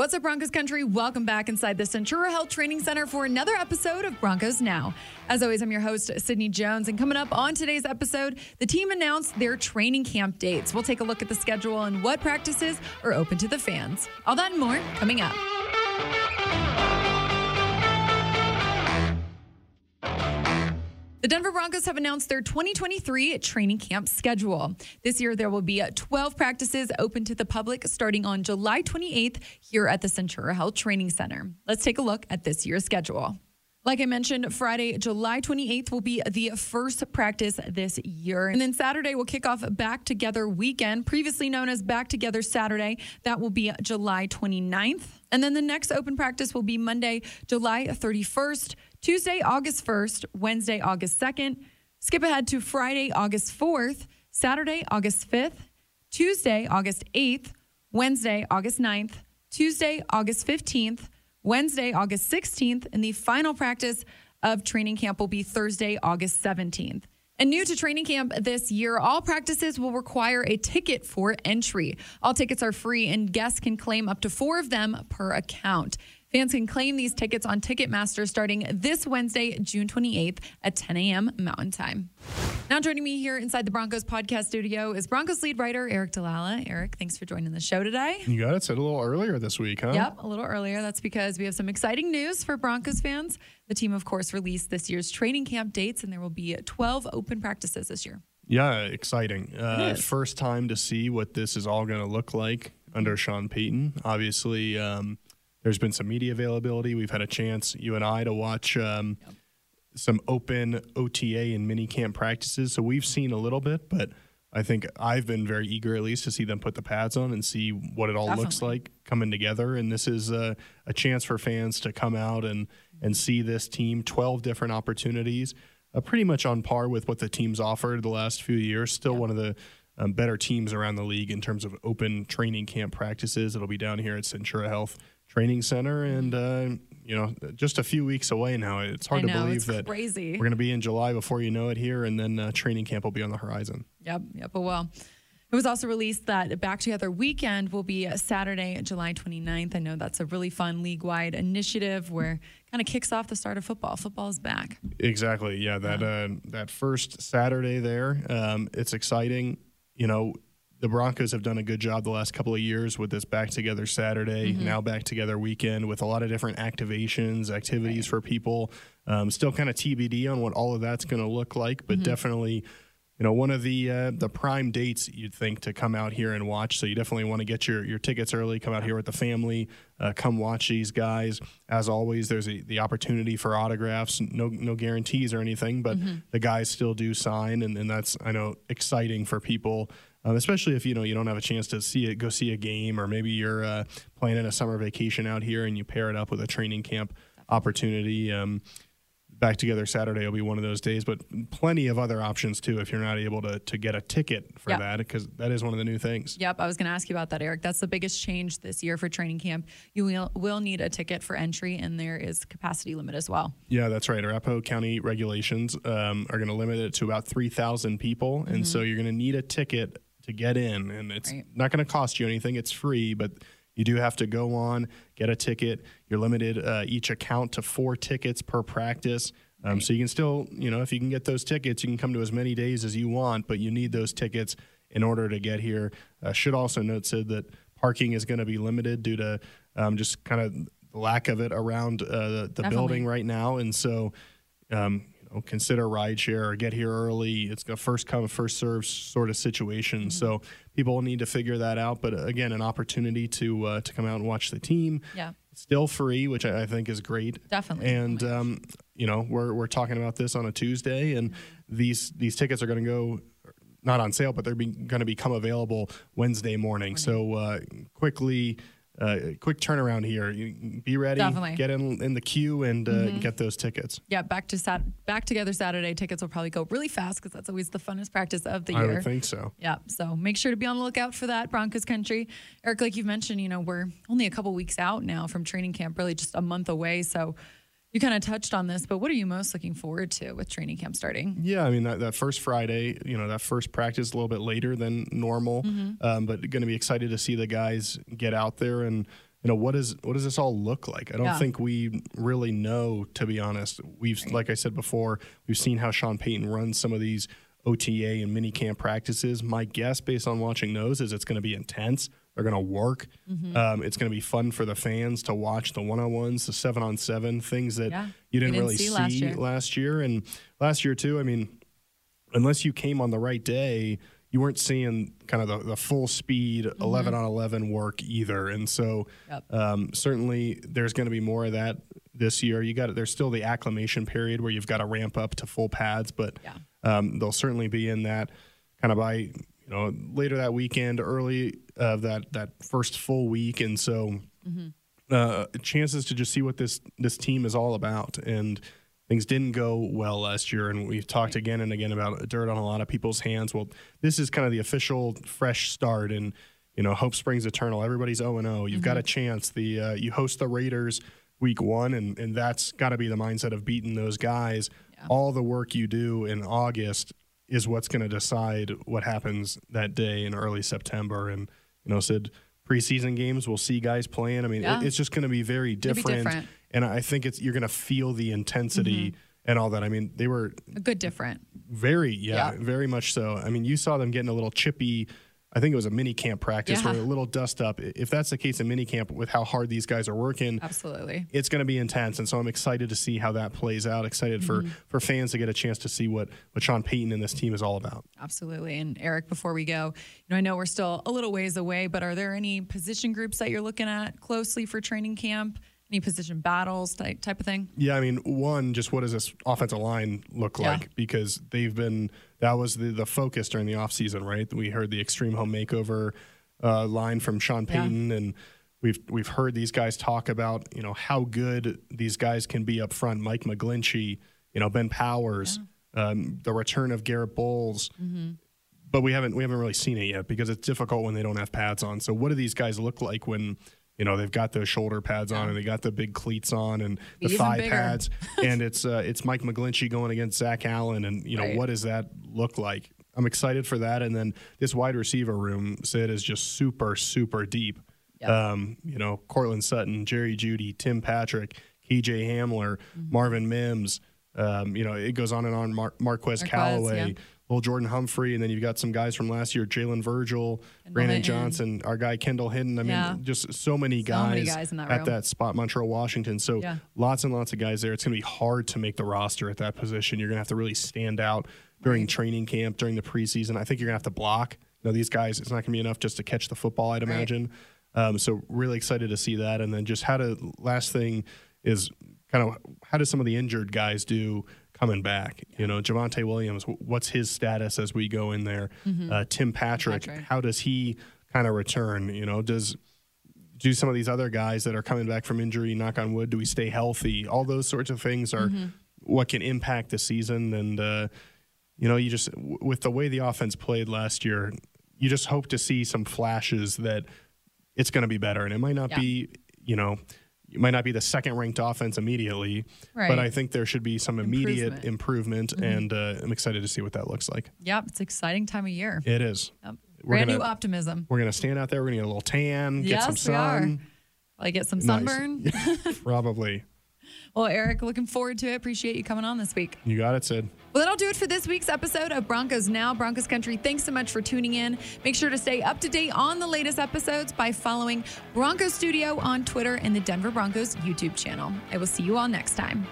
What's up, Broncos country? Welcome back inside the Centura Health Training Center for another episode of Broncos Now. As always, I'm your host, Sydney Jones. And coming up on today's episode, the team announced their training camp dates. We'll take a look at the schedule and what practices are open to the fans. All that and more coming up. The Denver Broncos have announced their 2023 training camp schedule. This year, there will be uh, 12 practices open to the public starting on July 28th here at the Centura Health Training Center. Let's take a look at this year's schedule. Like I mentioned, Friday, July 28th will be the first practice this year. And then Saturday will kick off Back Together Weekend, previously known as Back Together Saturday. That will be July 29th. And then the next open practice will be Monday, July 31st. Tuesday, August 1st, Wednesday, August 2nd. Skip ahead to Friday, August 4th, Saturday, August 5th, Tuesday, August 8th, Wednesday, August 9th, Tuesday, August 15th, Wednesday, August 16th, and the final practice of training camp will be Thursday, August 17th. And new to training camp this year, all practices will require a ticket for entry. All tickets are free, and guests can claim up to four of them per account. Fans can claim these tickets on Ticketmaster starting this Wednesday, June 28th at 10 a.m. Mountain Time. Now, joining me here inside the Broncos podcast studio is Broncos lead writer Aric DiLalla. Aric, thanks for joining the show today. You got it Sid a little earlier this week, huh? Yep, a little earlier. That's because we have some exciting news for Broncos fans. The team, of course, released this year's training camp dates, and there will be 12 open practices this year. Yeah, exciting. Uh, first time to see what this is all going to look like under Sean Payton. Obviously, um, there's been some media availability. We've had a chance, you and I, to watch um, yep. some open OTA and mini camp practices. So we've seen a little bit, but I think I've been very eager at least to see them put the pads on and see what it all Definitely. looks like coming together. And this is a, a, chance for fans to come out and and see this team. Twelve different opportunities, uh, pretty much on par with what the teams offered the last few years. Still one of the um, better teams around the league in terms of open training camp practices. It'll be down here at Centura Health Training Center, and uh, you know, just a few weeks away now. It's hard know, to believe that crazy. we're going to be in July before you know it here, and then uh, training camp will be on the horizon. Yep, yep. But well. It was also released that Back Together Weekend will be Saturday, July 29th. I know that's a really fun league wide initiative where kind of kicks off the start of football. Football is back. Exactly. Yeah. That uh, that first Saturday there, um, it's exciting. You know, the Broncos have done a good job the last couple of years with this back together Saturday, mm-hmm. now back together weekend with a lot of different activations, activities right. for people. Um, still kind of TBD on what all of that's going to look like, but mm-hmm. definitely, you know, one of the uh, the prime dates you'd think to come out here and watch. So you definitely want to get your your tickets early. Come out here with the family. Uh, come watch these guys. As always, there's a, the opportunity for autographs. No no guarantees or anything, but mm-hmm. the guys still do sign, and, and that's I know exciting for people um, especially if you know you don't have a chance to see it, go see a game, or maybe you're uh, planning a summer vacation out here and you pair it up with a training camp opportunity. Um, back together Saturday will be one of those days, but plenty of other options too if you're not able to, to get a ticket for yep. that because that is one of the new things. Yep, I was going to ask you about that, Aric. That's the biggest change this year for training camp. You will, will need a ticket for entry, and there is capacity limit as well. Yeah, that's right. Arapahoe County regulations um, are going to limit it to about 3,000 people, and mm-hmm. so you're going to need a ticket to get in, and it's right. not going to cost you anything. It's free, but you do have to go on, get a ticket. You're limited uh, each account to four tickets per practice. Um, right. So you can still, you know, if you can get those tickets, you can come to as many days as you want, but you need those tickets in order to get here. Uh, should also note, Sid, that parking is going to be limited due to um, just kind of lack of it around uh, the, the building right now. And so, um, know, consider rideshare or get here early. It's a first come, first serve sort of situation. Mm-hmm. So people need to figure that out. But again, an opportunity to uh, to come out and watch the team. Yeah. Still free, which I, I think is great. Definitely. And um, you know, we're we're talking about this on a Tuesday, and mm-hmm. these these tickets are going to go not on sale, but they're going to become available Wednesday morning. morning. So uh, quickly uh, quick turnaround here. You be ready, Definitely. get in in the queue, and uh, mm-hmm. get those tickets. Yeah, back to sat back together Saturday. Tickets will probably go really fast because that's always the funnest practice of the year. I think so. Yeah, so make sure to be on the lookout for that Broncos country. Aric, like you've mentioned, you know we're only a couple weeks out now from training camp, really just a month away. So you kind of touched on this, but what are you most looking forward to with training camp starting? Yeah, I mean that, that first Friday, you know, that first practice a little bit later than normal, mm-hmm. um, but going to be excited to see the guys get out there and you know what is what does this all look like? I don't Yeah. think we really know to be honest. We've like I said before, we've seen how Sean Payton runs some of these OTA and mini camp practices. My guess, based on watching those, is it's going to be intense. They're going to work. Mm-hmm. Um, it's going to be fun for the fans to watch the one on ones, the seven on seven things that Yeah. you didn't, didn't really see see, last year. last year. And last year, too, I mean, unless you came on the right day, you weren't seeing kind of the, the full speed 11 on 11 work either. And so Yep. um, certainly there's going to be more of that this year. You got there's still the acclimation period where you've got to ramp up to full pads, but Yeah. um, they'll certainly be in that kind of by you know later that weekend, early of that that first full week, and so uh, chances to just see what this this team is all about. And things didn't go well last year, and we've talked again and again about dirt on a lot of people's hands. Well, this is kind of the official fresh start, and you know hope springs eternal. Everybody's zero and zero. You've got a chance. The uh, you host the Raiders week one, and and that's got to be the mindset of beating those guys. All the work you do in August is what's going to decide what happens that day in early September. And you know, said preseason games we'll see guys playing. I mean, Yeah. it, it's just going to be very It'll be different, different. and I think it's you're going to feel the intensity mm-hmm. and all that. I mean, they were A good different. very, yeah, Yeah. very much so. I mean, you saw them getting a little chippy. I think it was a mini camp practice Yeah. where a little dust up. If that's the case in mini camp with how hard these guys are working, Absolutely. it's going to be intense, and so I'm excited to see how that plays out. Excited Mm-hmm. for for fans to get a chance to see what what Sean Payton and this team is all about. Absolutely. And Aric, before we go, you know, I know we're still a little ways away, but are there any position groups that you're looking at closely for training camp? Any position battles type type of thing? Yeah, I mean, one, just what does this offensive line look Yeah. like? Because they've been that was the the focus during the offseason, right? We heard the extreme home makeover uh, line from Sean Yeah. Payton, and we've we've heard these guys talk about you know how good these guys can be up front. Mike McGlinchey, you know Ben Powers, um, the return of Garett Bolles. But we haven't we haven't really seen it yet because it's difficult when they don't have pads on. So what do these guys look like when you know they've got the shoulder pads on and they got the big cleats on and the Even thigh bigger. pads and it's uh, it's Mike McGlinchey going against Zach Allen and you know Right. what does that look like? I'm excited for that and then this wide receiver room Sid is just super super deep. Yep. Um, you know Courtland Sutton, Jerry Jeudy, Tim Patrick, KJ Hamler, Mm-hmm. Marvin Mims. Um, you know it goes on and on. Mar- Marquez, Marquez, Callaway. yeah. Lil'Jordan Humphrey, and then you've got some guys from last year: Jalen Virgil, Kendall Brandon Hinton. Johnson, our guy Kendall Hinton. I mean, Yeah. just so many So guys, many guys in that at room. that spot, Montrell Washington. So Yeah. lots and lots of guys there. It's going to be hard to make the roster at that position. You're going to have to really stand out during training camp, during the preseason. I think you're going to have to block. You know, these guys, it's not going to be enough just to catch the football, I'd Right. imagine. Um, so really excited to see that. And then just how to, last thing is kind of how do some of the injured guys do coming back? You know, Javonte Williams, what's his status as we go in there? Uh, Tim Patrick, Patrick. how does he kind of return? You know, does do some of these other guys that are coming back from injury, knock on wood, do we stay healthy? All those sorts of things are what can impact the season. And, uh, you know, you just, w- with the way the offense played last year, you just hope to see some flashes that it's going to be better. And it might not Yeah. be, you know, it might not be the second ranked offense immediately, Right. but I think there should be some immediate Improvement. improvement. And uh, I'm excited to see what that looks like. Yep, it's exciting time of year. It is. Yep. We're Brand new gonna- optimism. We're going to stand out there. We're going to get a little tan, get Yes, some we are. sun. Like get some Nice. sunburn. Probably. Well, Aric, looking forward to it. Appreciate you coming on this week. You got it, Sid. Well, that'll do it for this week's episode of Broncos Now, Broncos Country. Thanks so much for tuning in. Make sure to stay up to date on the latest episodes by following Broncos Studio on Twitter and the Denver Broncos YouTube channel. I will see you all next time.